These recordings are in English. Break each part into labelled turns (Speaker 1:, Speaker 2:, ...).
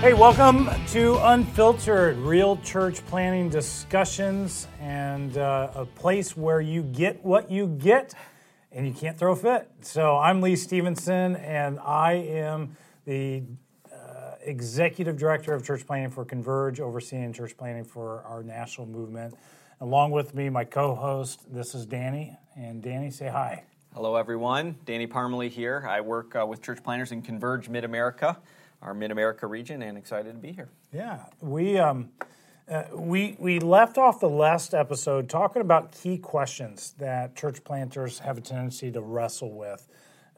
Speaker 1: Hey, welcome to Unfiltered, real church planting discussions, and uh, a place where you get what you get and you can't throw a fit. So, I'm Lee Stevenson, and I am the uh, executive director of church planting for Converge, overseeing church planting for our national movement. Along with me, my co host, this is Danny. And Danny, say hi.
Speaker 2: Hello, everyone. Danny Parmalee here. I work uh, with church planters in Converge Mid America our Mid America region, and excited to be here.
Speaker 1: Yeah, we um, uh, we we left off the last episode talking about key questions that church planters have a tendency to wrestle with.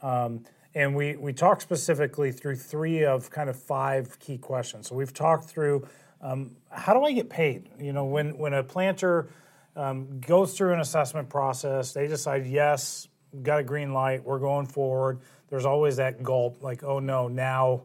Speaker 1: Um, and we, we talked specifically through three of kind of five key questions. So we've talked through um, how do I get paid? You know, when, when a planter um, goes through an assessment process, they decide, yes, got a green light, we're going forward. There's always that gulp, like, oh no, now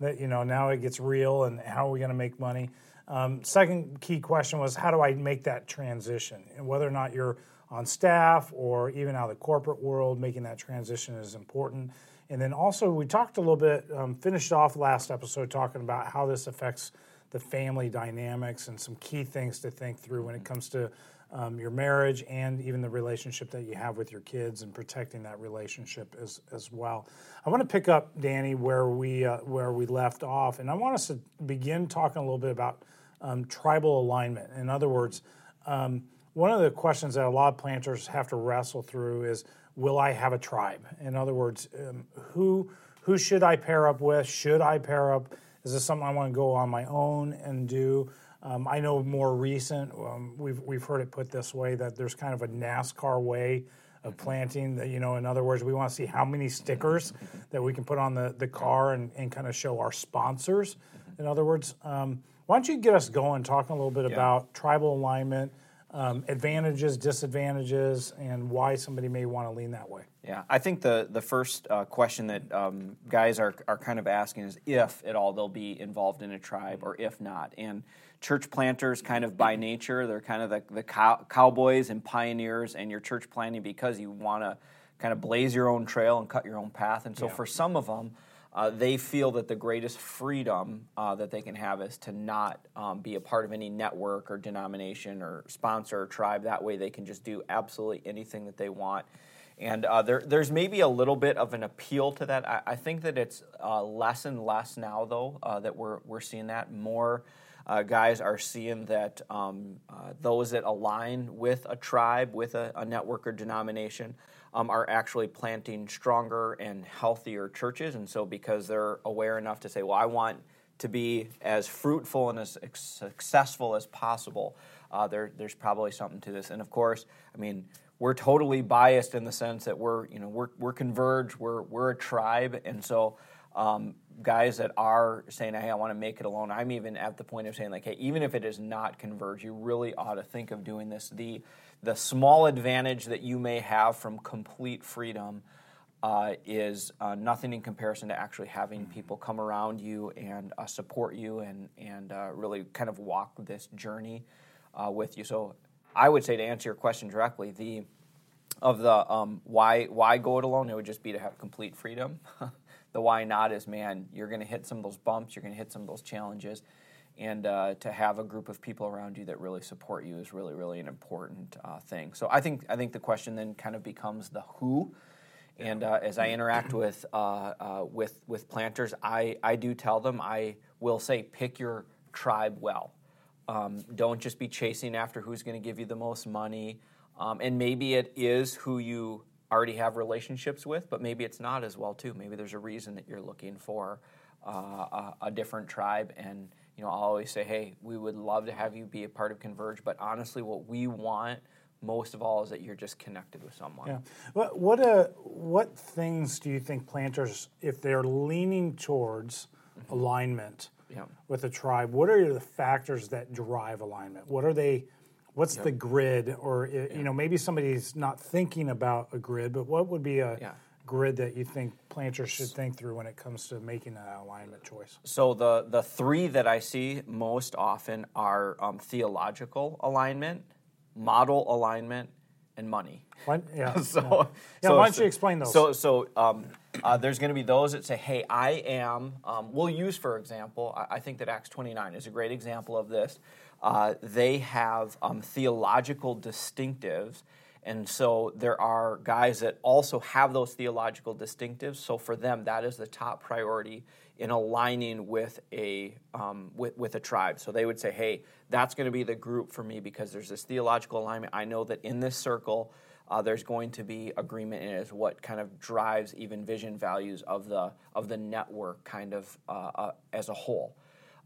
Speaker 1: that you know now it gets real and how are we going to make money? Um, second key question was how do i make that transition? And whether or not you're on staff or even out of the corporate world making that transition is important. And then also we talked a little bit um, finished off last episode talking about how this affects the family dynamics and some key things to think through when it comes to um, your marriage and even the relationship that you have with your kids and protecting that relationship as, as well. I want to pick up, Danny, where we uh, where we left off, and I want us to begin talking a little bit about um, tribal alignment. In other words, um, one of the questions that a lot of planters have to wrestle through is, will I have a tribe? In other words, um, who who should I pair up with? Should I pair up? Is this something I want to go on my own and do? Um, I know more recent, um, we've, we've heard it put this way that there's kind of a NASCAR way of planting. That, you know, in other words, we want to see how many stickers that we can put on the, the car and, and kind of show our sponsors. In other words, um, why don't you get us going, talking a little bit yeah. about tribal alignment, um, advantages, disadvantages, and why somebody may want to lean that way?
Speaker 2: Yeah, I think the the first uh, question that um, guys are are kind of asking is if at all they'll be involved in a tribe or if not, and church planters kind of by nature. They're kind of the, the cow, cowboys and pioneers, and you're church planting because you want to kind of blaze your own trail and cut your own path. And so yeah. for some of them, uh, they feel that the greatest freedom uh, that they can have is to not um, be a part of any network or denomination or sponsor or tribe. That way they can just do absolutely anything that they want. And uh, there, there's maybe a little bit of an appeal to that. I, I think that it's uh, less and less now, though, uh, that we're, we're seeing that more uh, guys are seeing that um, uh, those that align with a tribe, with a, a network or denomination, um, are actually planting stronger and healthier churches. And so, because they're aware enough to say, well, I want to be as fruitful and as successful as possible, uh, there, there's probably something to this. And of course, I mean, we're totally biased in the sense that we're, you know, we're, we're converged, we're, we're a tribe, and so um, guys that are saying, hey, I want to make it alone. I'm even at the point of saying, like, hey, even if it is not converge, you really ought to think of doing this. The, the small advantage that you may have from complete freedom uh, is uh, nothing in comparison to actually having people come around you and uh, support you and, and uh, really kind of walk this journey uh, with you. So I would say to answer your question directly, the of the um, why why go it alone, it would just be to have complete freedom. the why not is man, you're going to hit some of those bumps, you're going to hit some of those challenges, and uh, to have a group of people around you that really support you is really, really an important uh, thing. So I think I think the question then kind of becomes the who. And uh, as I interact with uh, uh, with with planters, I, I do tell them I will say pick your tribe well. Um, don't just be chasing after who's going to give you the most money. Um, and maybe it is who you already have relationships with, but maybe it's not as well too. Maybe there's a reason that you're looking for uh, a, a, different tribe. And you know, I'll always say, hey, we would love to have you be a part of Converge, but honestly, what we want most of all is that you're just connected with someone.
Speaker 1: Yeah. What what uh, what things do you think planters, if they're leaning towards mm-hmm. alignment yeah. with a tribe, what are the factors that drive alignment? What are they? What's yep. the grid, or you know, maybe somebody's not thinking about a grid, but what would be a yeah. grid that you think planters should think through when it comes to making that alignment choice?
Speaker 2: So the the three that I see most often are um, theological alignment, model alignment, and money.
Speaker 1: Why, yeah.
Speaker 2: so,
Speaker 1: yeah. yeah
Speaker 2: so-
Speaker 1: why don't you explain those?
Speaker 2: So, so um, uh, there's going to be those that say, "Hey, I am." Um, we'll use, for example, I, I think that Acts 29 is a great example of this. Uh, they have um, theological distinctives, and so there are guys that also have those theological distinctives. So for them, that is the top priority in aligning with a um, with, with a tribe. So they would say, "Hey, that's going to be the group for me because there's this theological alignment. I know that in this circle." Uh, there's going to be agreement and is what kind of drives even vision values of the of the network kind of uh, uh, as a whole.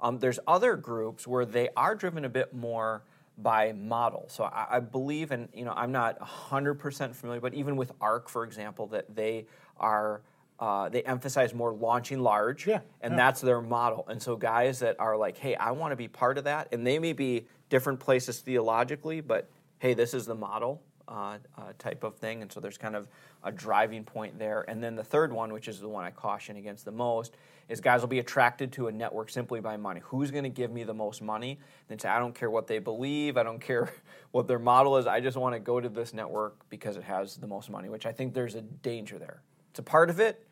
Speaker 2: Um, there's other groups where they are driven a bit more by model. So I, I believe, and you know, I'm not 100% familiar, but even with ARC, for example, that they are. Uh, they emphasize more launching large,
Speaker 1: Yeah,
Speaker 2: and
Speaker 1: yeah.
Speaker 2: that's their model. And so, guys that are like, "Hey, I want to be part of that," and they may be different places theologically, but hey, this is the model uh, uh, type of thing. And so there's kind of a driving point there. And then the third one, which is the one I caution against the most, is guys will be attracted to a network simply by money. Who's going to give me the most money? Then say, I don't care what they believe, I don't care what their model is, I just want to go to this network because it has the most money, which I think there's a danger there. It's a part of it.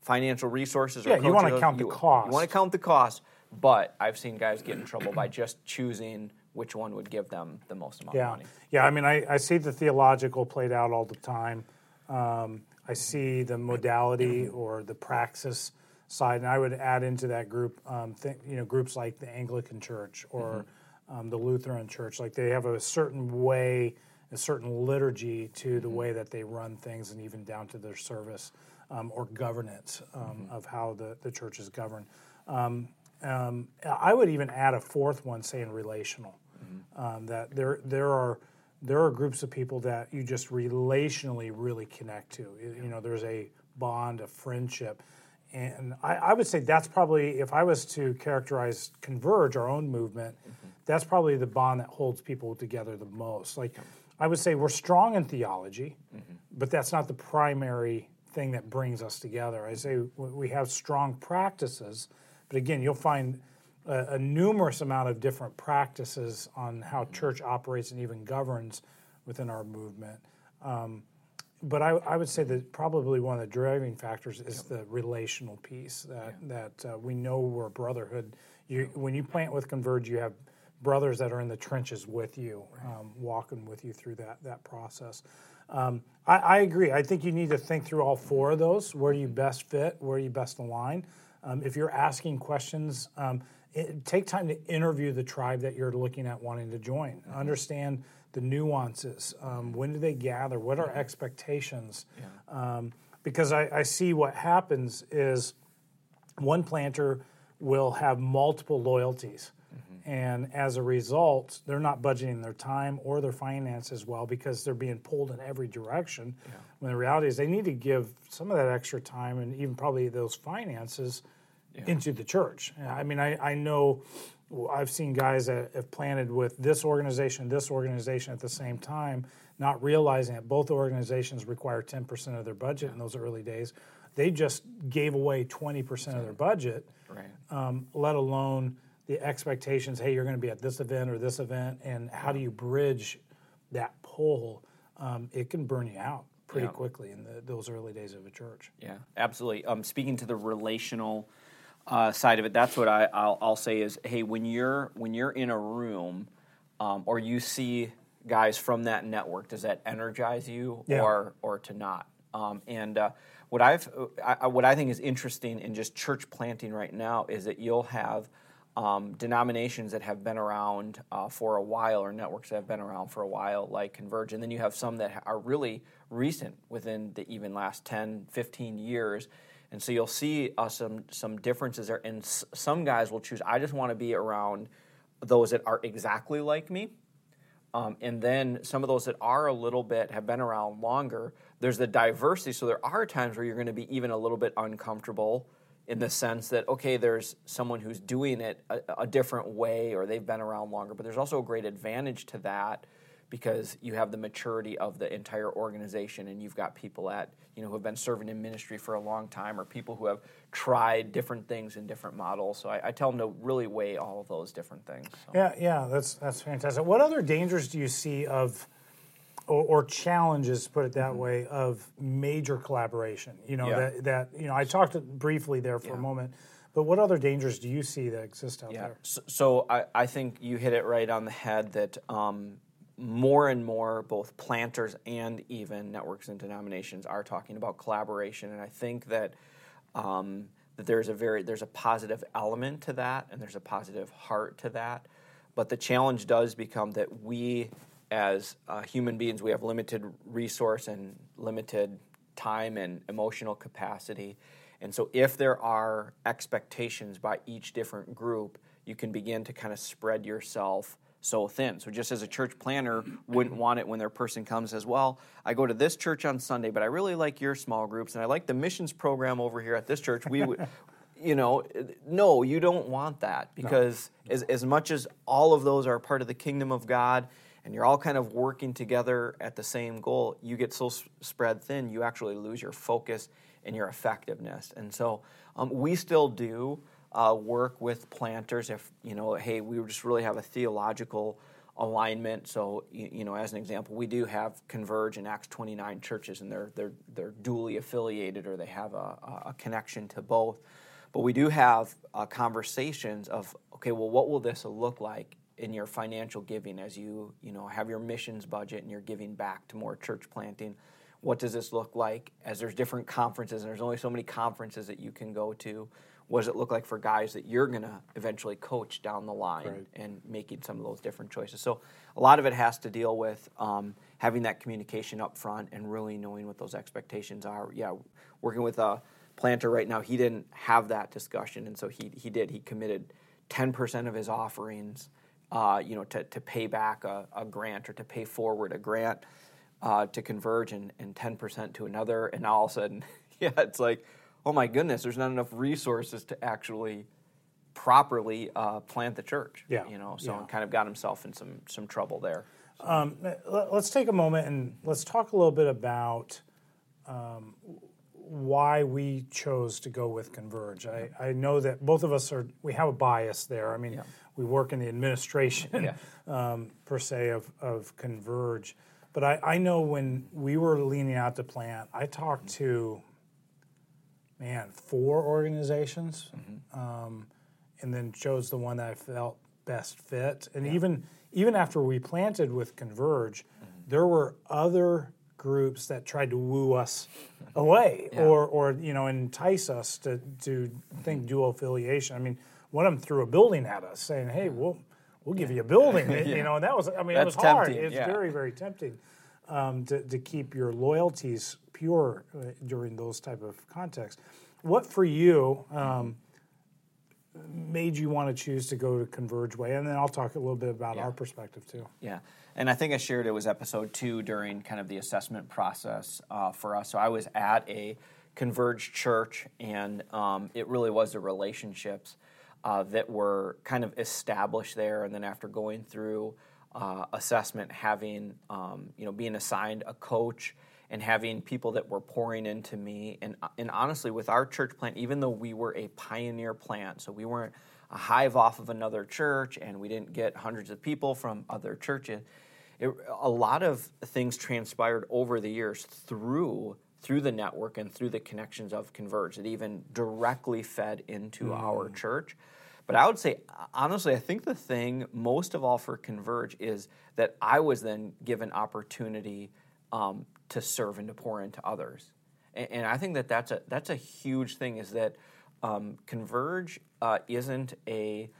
Speaker 2: Financial resources.
Speaker 1: Yeah, you wanna
Speaker 2: coaches,
Speaker 1: count the
Speaker 2: you-
Speaker 1: cost.
Speaker 2: You want to count the cost, but I've seen guys get in trouble by just choosing which one would give them the most amount
Speaker 1: yeah,
Speaker 2: of money.
Speaker 1: yeah. I mean, I, I see the theological played out all the time. Um, I see the modality or the praxis side, and I would add into that group, um, th- you know, groups like the Anglican Church or um, the Lutheran Church. Like they have a certain way, a certain liturgy to the way that they run things, and even down to their service um, or governance um, of how the, the church is governed. Um, um, I would even add a fourth one, saying relational. Um, that there there are there are groups of people that you just relationally really connect to. You know, there's a bond, a friendship, and I, I would say that's probably if I was to characterize Converge, our own movement, that's probably the bond that holds people together the most. Like I would say we're strong in theology, but that's not the primary thing that brings us together. I say we have strong practices, but again, you'll find a, a numerous amount of different practices on how church operates and even governs within our movement. Um, but I, I would say that probably one of the driving factors is the relational piece that that uh, we know we're a brotherhood. You, when you plant with Converge, you have brothers that are in the trenches with you, um, walking with you through that that process. Um, I, I agree. I think you need to think through all four of those. Where do you best fit? Where do you best align? Um, if you're asking questions, um, it, take time to interview the tribe that you're looking at wanting to join. Understand the nuances. Um, when do they gather? What are expectations? Um, because I, I see what happens is one planter will have multiple loyalties. And as a result, they're not budgeting their time or their finances well because they're being pulled in every direction. When the reality is, they need to give some of that extra time and even probably those finances into the church. I mean, I, I know I've seen guys that have planted with this organization, this organization at the same time, not realizing that both organizations require 10% of their budget in those early days. They just gave away 20% of their budget
Speaker 2: Right.
Speaker 1: um, let alone the expectations. Hey, you're going to be at this event or this event, and how do you bridge that pull? Um, it can burn you out pretty
Speaker 2: Yeah.
Speaker 1: quickly in the, those early days of a church.
Speaker 2: Yeah, absolutely. Um, speaking to the relational uh, side of it, that's what I, I'll, I'll say is, hey, when you're when you're in a room, um, or you see guys from that network, does that energize you,
Speaker 1: Yeah.
Speaker 2: or or to not? Um, and uh, what I've I, what I think is interesting in just church planting right now is that you'll have um, denominations that have been around uh, for a while or networks that have been around for a while like converge and then you have some that are really recent within the even last 10 15 years and so you'll see uh, some some differences there and s- some guys will choose i just want to be around those that are exactly like me um, and then some of those that are a little bit have been around longer, there's the diversity. So there are times where you're going to be even a little bit uncomfortable in the sense that, okay, there's someone who's doing it a, a different way or they've been around longer. But there's also a great advantage to that because you have the maturity of the entire organization and you've got people at you know who have been serving in ministry for a long time or people who have tried different things in different models so i, I tell them to really weigh all of those different things so.
Speaker 1: Yeah, yeah, that's that's fantastic. What other dangers do you see of or, or challenges, put it that way, of major collaboration. You know
Speaker 2: Yeah.
Speaker 1: that that you know I talked briefly there for a moment, but what other dangers do you see that exist out
Speaker 2: Yeah.
Speaker 1: there?
Speaker 2: So, so I, I think you hit it right on the head that um, more and more both planters and even networks and denominations are talking about collaboration, and I think that um, that there's a very there's a positive element to that, and there's a positive heart to that. But the challenge does become that we, as uh, human beings, we have limited resource and limited time and emotional capacity. And so, if there are expectations by each different group, you can begin to kind of spread yourself so thin. So, just as a church planter wouldn't want it when their person comes and says, Well, I go to this church on Sunday, but I really like your small groups and I like the missions program over here at this church. We would. You know, no, you don't want that because as, as much as all of those are part of the kingdom of God and you're all kind of working together at the same goal, you get so spread thin, you actually lose your focus and your effectiveness. And so um, we still do uh, work with planters if, you know, hey, we just really have a theological alignment. So, you, you know, as an example, we do have Converge and Acts 29 churches, and they're, they're, they're duly affiliated or they have a, a connection to both. But we do have uh, conversations of, okay, well, what will this look like in your financial giving as you, you know, have your missions budget and you're giving back to more church planting? What does this look like as there's different conferences and there's only so many conferences that you can go to? What does it look like for guys that you're going to eventually coach down the line
Speaker 1: Right.
Speaker 2: and making some of those different choices? So a lot of it has to deal with um, having that communication up front and really knowing what those expectations are. Yeah, working with a planter right now, he didn't have that discussion, and so he he did. He committed ten percent of his offerings, uh, you know, to, to pay back a, a grant or to pay forward a grant uh, to converge, and and ten percent to another, and all of a sudden, yeah, it's like, oh my goodness, there's not enough resources to actually properly uh, plant the church.
Speaker 1: Yeah,
Speaker 2: you know, so
Speaker 1: yeah.
Speaker 2: kind of got himself in some some trouble there.
Speaker 1: Um, let- let's take a moment and let's talk a little bit about um, why we chose to go with Converge. I, I know that both of us are we have a bias there. I mean, we work in the administration
Speaker 2: Yeah.
Speaker 1: um, per se of, of Converge, but I, I know when we were leaning out to plant, I talked to man four organizations, mm-hmm. um, and then chose the one that I felt best fit. And even even after we planted with Converge, mm-hmm. there were other groups that tried to woo us away or or you know entice us to to mm-hmm. think dual affiliation. I mean, one of them threw a building at us, saying, "Hey, we'll we'll give you a building." You know, and that was I mean, it was
Speaker 2: That's
Speaker 1: hard. It's
Speaker 2: yeah.
Speaker 1: very very tempting um, to, to keep your loyalties pure uh, during those type of contexts. What for you um, made you want to choose to go to Converge Way? And then I'll talk a little bit about our perspective too.
Speaker 2: Yeah, and I think I shared it was episode two during kind of the assessment process uh, for us. So I was at a converged church, and um, it really was the relationships uh, that were kind of established there. And then after going through uh, assessment, having um, you know being assigned a coach and having people that were pouring into me, and and honestly, with our church plant, even though we were a pioneer plant, so we weren't a hive off of another church, and we didn't get hundreds of people from other churches. It, a lot of things transpired over the years through through the network and through the connections of Converge that even directly fed into our church. But I would say, honestly, I think the thing most of all for Converge is that I was then given opportunity um, to serve and to pour into others, and, and I think that that's a that's a huge thing. Is that um, Converge uh, isn't a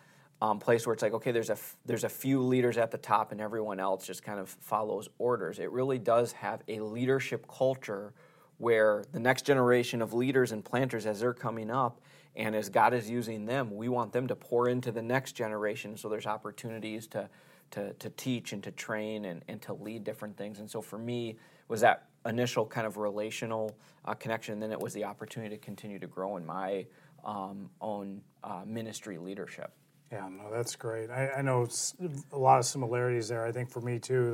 Speaker 2: um, place where it's like, okay, there's a f- there's a few leaders at the top and everyone else just kind of follows orders. It really does have a leadership culture where the next generation of leaders and planters, as they're coming up, and as God is using them, we want them to pour into the next generation. So there's opportunities to to, to teach and to train and, and to lead different things. And so for me, was that initial kind of relational uh, connection. And then it was the opportunity to continue to grow in my um, own uh, ministry leadership.
Speaker 1: Yeah, no, that's great. I, I know a lot of similarities there. I think for me too.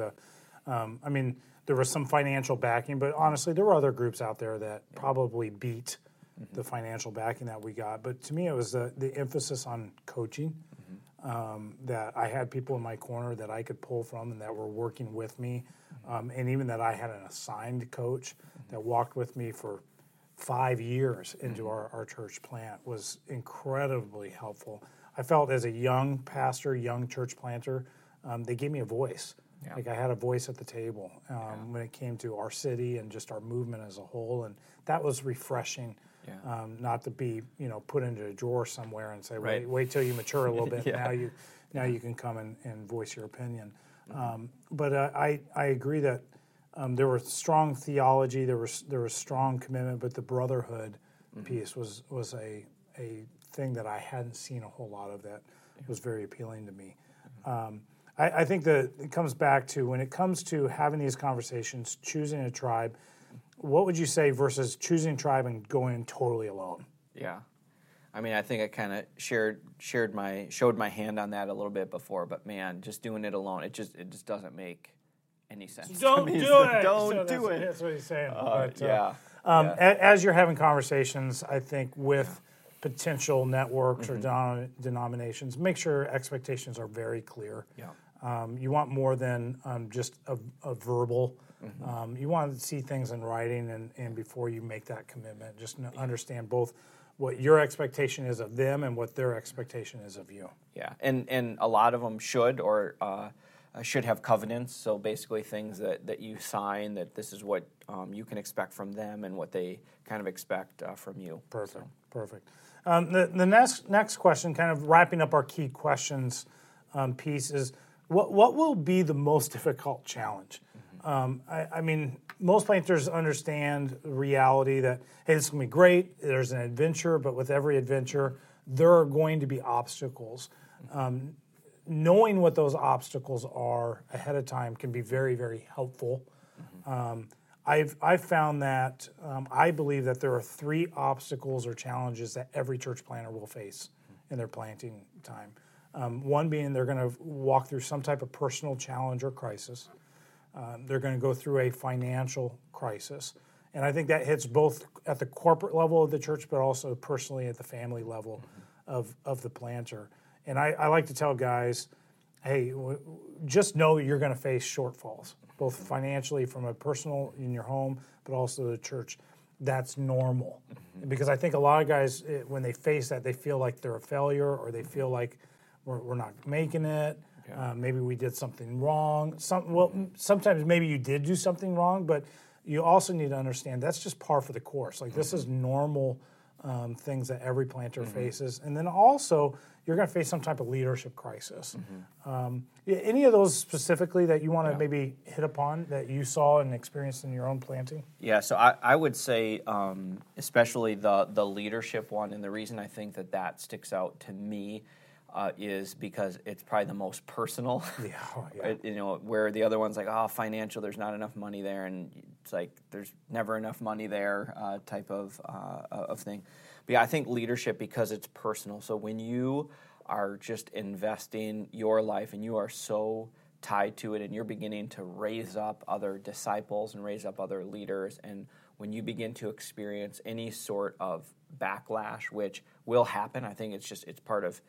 Speaker 1: The, um, I mean, there was some financial backing, but honestly, there were other groups out there that probably beat the financial backing that we got. But to me, it was the, the emphasis on coaching. Um, that I had people in my corner that I could pull from and that were working with me um, and even that I had an assigned coach that walked with me for five years into our, our church plant was incredibly helpful. I felt as a young pastor, young church planter, um, they gave me a voice.
Speaker 2: Yeah.
Speaker 1: Like I had a voice at the table um, when it came to our city and just our movement as a whole, and that was refreshing.
Speaker 2: Yeah.
Speaker 1: Um, not to be, you know, put into a drawer somewhere and say,
Speaker 2: Right.
Speaker 1: wait, wait till you mature a little bit.
Speaker 2: Yeah.
Speaker 1: Now you, now you can come and, and voice your opinion. Um, but uh, I, I agree that um, there was strong theology, there was there was strong commitment, but the brotherhood piece was was a a thing that I hadn't seen a whole lot of that was very appealing to me. Um, I, I think that it comes back to when it comes to having these conversations, choosing a tribe. What would you say versus choosing a tribe and going totally alone?
Speaker 2: Yeah. I mean, I think I kind of shared shared my showed my hand on that a little bit before, but man, just doing it alone, it just it just doesn't make any sense.
Speaker 1: Don't do
Speaker 2: So
Speaker 1: it.
Speaker 2: Don't
Speaker 1: So
Speaker 2: do it.
Speaker 1: That's what he's saying.
Speaker 2: Uh,
Speaker 1: But, uh,
Speaker 2: yeah.
Speaker 1: Um,
Speaker 2: yeah.
Speaker 1: a- As you're having conversations, I think with potential networks
Speaker 2: Mm-hmm.
Speaker 1: or denom- denominations, make sure expectations are very clear.
Speaker 2: Yeah.
Speaker 1: Um, you want more than um, just a, a verbal.
Speaker 2: Mm-hmm.
Speaker 1: Um, you want to see things in writing, and, and before you make that commitment, just kn- understand both what your expectation is of them and what their expectation is of you.
Speaker 2: Yeah, and and a lot of them should or uh, should have covenants. So basically, things that, that you sign that this is what um, you can expect from them and what they kind of expect uh, from you.
Speaker 1: Perfect. Perfect. Um, the the next next question, kind of wrapping up our key questions um, piece, is what what will be the most difficult challenge? Um, I, I mean, most planters understand the reality that hey, this is going to be great. There's an adventure, but with every adventure, there are going to be obstacles. Um, knowing what those obstacles are ahead of time can be very very helpful. Um, I've, I've found that um, I believe that there are three obstacles or challenges that every church planter will face in their planting time. Um, one being they're going to walk through some type of personal challenge or crisis. Um, they're going to go through a financial crisis. And I think that hits both at the corporate level of the church, but also personally at the family level of, of the planter. And I, I like to tell guys, hey, w- just know you're going to face shortfalls, both financially from a personal in your home, but also the church. That's normal. Because I think a lot of guys, eh, when they face that, they feel like they're a failure or they feel like we're, we're not making it. Uh, maybe we did something wrong. Some, well, sometimes maybe you did do something wrong, but you also need to understand that's just par for the course. Like this is normal um, things that every planter faces, and then also you're going to face some type of leadership crisis. Um, any of those specifically that you want to maybe hit upon that you saw and experienced in your own planting?
Speaker 2: Yeah, so I, I would say, um, especially the the leadership one, and the reason I think that that sticks out to me uh, is because it's probably the most personal.
Speaker 1: Yeah, oh, yeah.
Speaker 2: You know, where the other one's like, oh, financial, there's not enough money there, and it's like there's never enough money there, uh, type of uh, of thing. But yeah, I think leadership because it's personal. So when you are just investing your life and you are so tied to it and you're beginning to raise up other disciples and raise up other leaders and when you begin to experience any sort of backlash which will happen i think it's just it's part of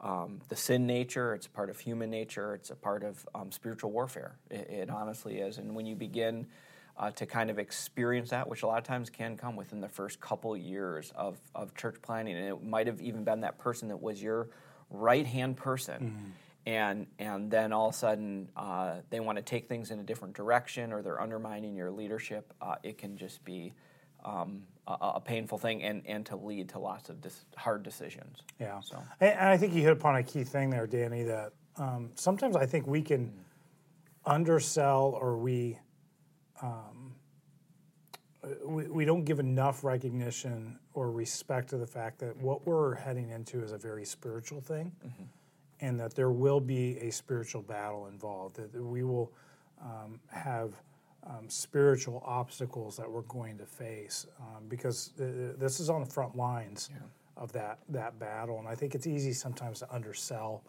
Speaker 2: um, the sin nature it's a part of human nature it's a part of um, spiritual warfare it, it honestly is and when you begin uh, to kind of experience that, which a lot of times can come within the first couple years of, of church planting. And it might have even been that person that was your right hand person. And, and then all of a sudden uh, they want to take things in a different direction or they're undermining your leadership. Uh, it can just be um, a, a painful thing and, and to lead to lots of dis- hard decisions.
Speaker 1: Yeah.
Speaker 2: So.
Speaker 1: And, and I think you hit upon a key thing there, Danny, that um, sometimes I think we can undersell or we, um, we we don't give enough recognition or respect to the fact that what we're heading into is a very spiritual thing, and that there will be a spiritual battle involved. That we will um, have um, spiritual obstacles that we're going to face um, because th- this is on the front lines of that that battle, and I think it's easy sometimes to undersell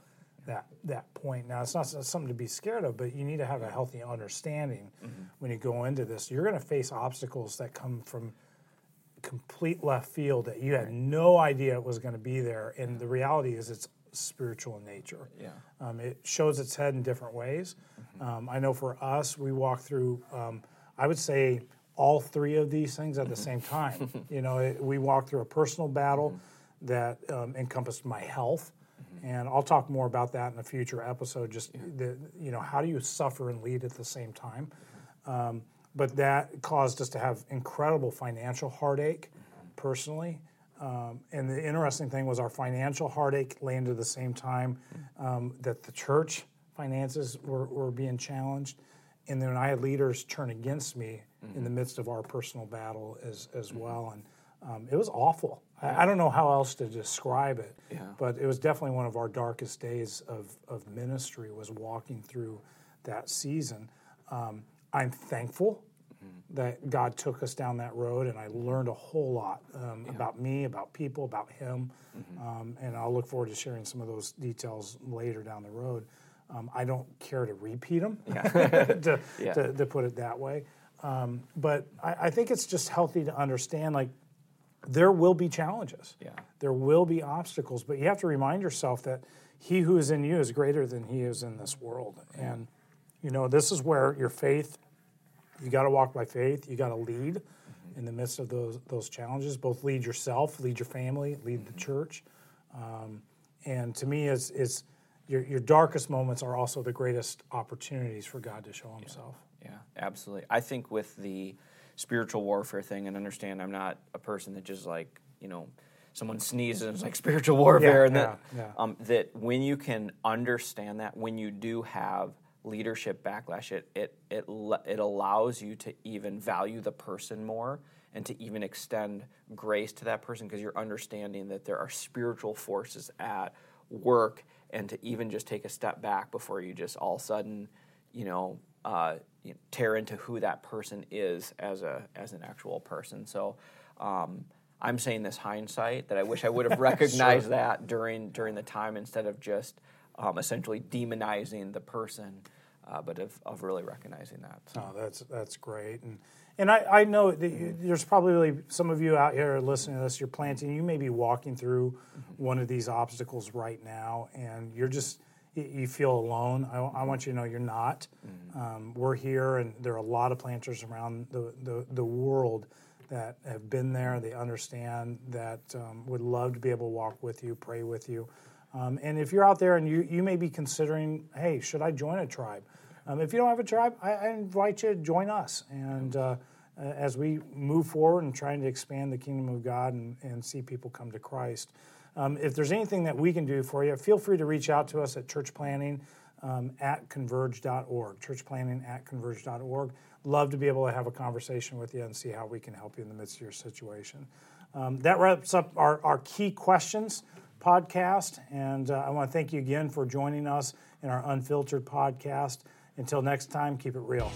Speaker 1: that that point. Now, it's not something to be scared of, but you need to have a healthy understanding when you go into this. You're going to face obstacles that come from complete left field that you had no idea it was going to be there, and the reality is it's spiritual in nature.
Speaker 2: Yeah.
Speaker 1: Um, it shows its head in different ways. Um, I know for us, we walk through, um, I would say, all three of these things at the same time. you know, it, we walk through a personal battle that um, encompassed my health. And I'll talk more about that in a future episode. Just the, you know, how do you suffer and lead at the same time? But that caused us to have incredible financial heartache personally. Um, and the interesting thing was our financial heartache landed at the same time um, that the church finances were, were being challenged. And then I had leaders turn against me in the midst of our personal battle as, as well. And um, it was awful. I, I don't know how else to describe it,
Speaker 2: Yeah.
Speaker 1: but it was definitely one of our darkest days of, of ministry was walking through that season. Um, I'm thankful that God took us down that road, and I learned a whole lot um, about me, about people, about Him, um, and I'll look forward to sharing some of those details later down the road. Um, I don't care to repeat them, to,
Speaker 2: Yeah.
Speaker 1: to, to put it that way. Um, but I, I think it's just healthy to understand, like, there will be challenges.
Speaker 2: Yeah.
Speaker 1: There will be obstacles, but you have to remind yourself that he who is in you is greater than he is in this world. And, you know, this is where your faith, you got to walk by faith, you got to lead in the midst of those, those challenges, both lead yourself, lead your family, lead the church. Um, and to me, is it's your, your darkest moments are also the greatest opportunities for God to show himself.
Speaker 2: Yeah, absolutely. I think with the spiritual warfare thing, and understand I'm not a person that just like, you know, someone sneezes and it's like spiritual warfare,
Speaker 1: Yeah,
Speaker 2: and that,
Speaker 1: yeah, yeah.
Speaker 2: Um, that when you can understand that, when you do have leadership backlash, it, it, it, it allows you to even value the person more and to even extend grace to that person because you're understanding that there are spiritual forces at work and to even just take a step back before you just all of a sudden, you know, uh, you know, tear into who that person is as a as an actual person. So um, I'm saying this hindsight that I wish I would have recognized that during during the time instead of just um, essentially demonizing the person, uh, but of, of really recognizing that. So,
Speaker 1: Oh, that's that's great, and and I, I know that you, there's probably some of you out here listening to this. You're planting. You may be walking through one of these obstacles right now, and you're just you- you feel alone. I, I want you to know you're not. Um, we're here, and there are a lot of planters around the, the, the world that have been there. They understand that um, would love to be able to walk with you, pray with you. Um, and if you're out there and you, you may be considering, hey, should I join a tribe? Um, if you don't have a tribe, I, I invite you to join us. And uh, as we move forward and trying to expand the kingdom of God and, and see people come to Christ, um, if there's anything that we can do for you, feel free to reach out to us at church planting um, at converge.org. Church planting at converge.org. Love to be able to have a conversation with you and see how we can help you in the midst of your situation. Um, that wraps up our, our key questions podcast. And uh, I want to thank you again for joining us in our unfiltered podcast. Until next time, keep it real.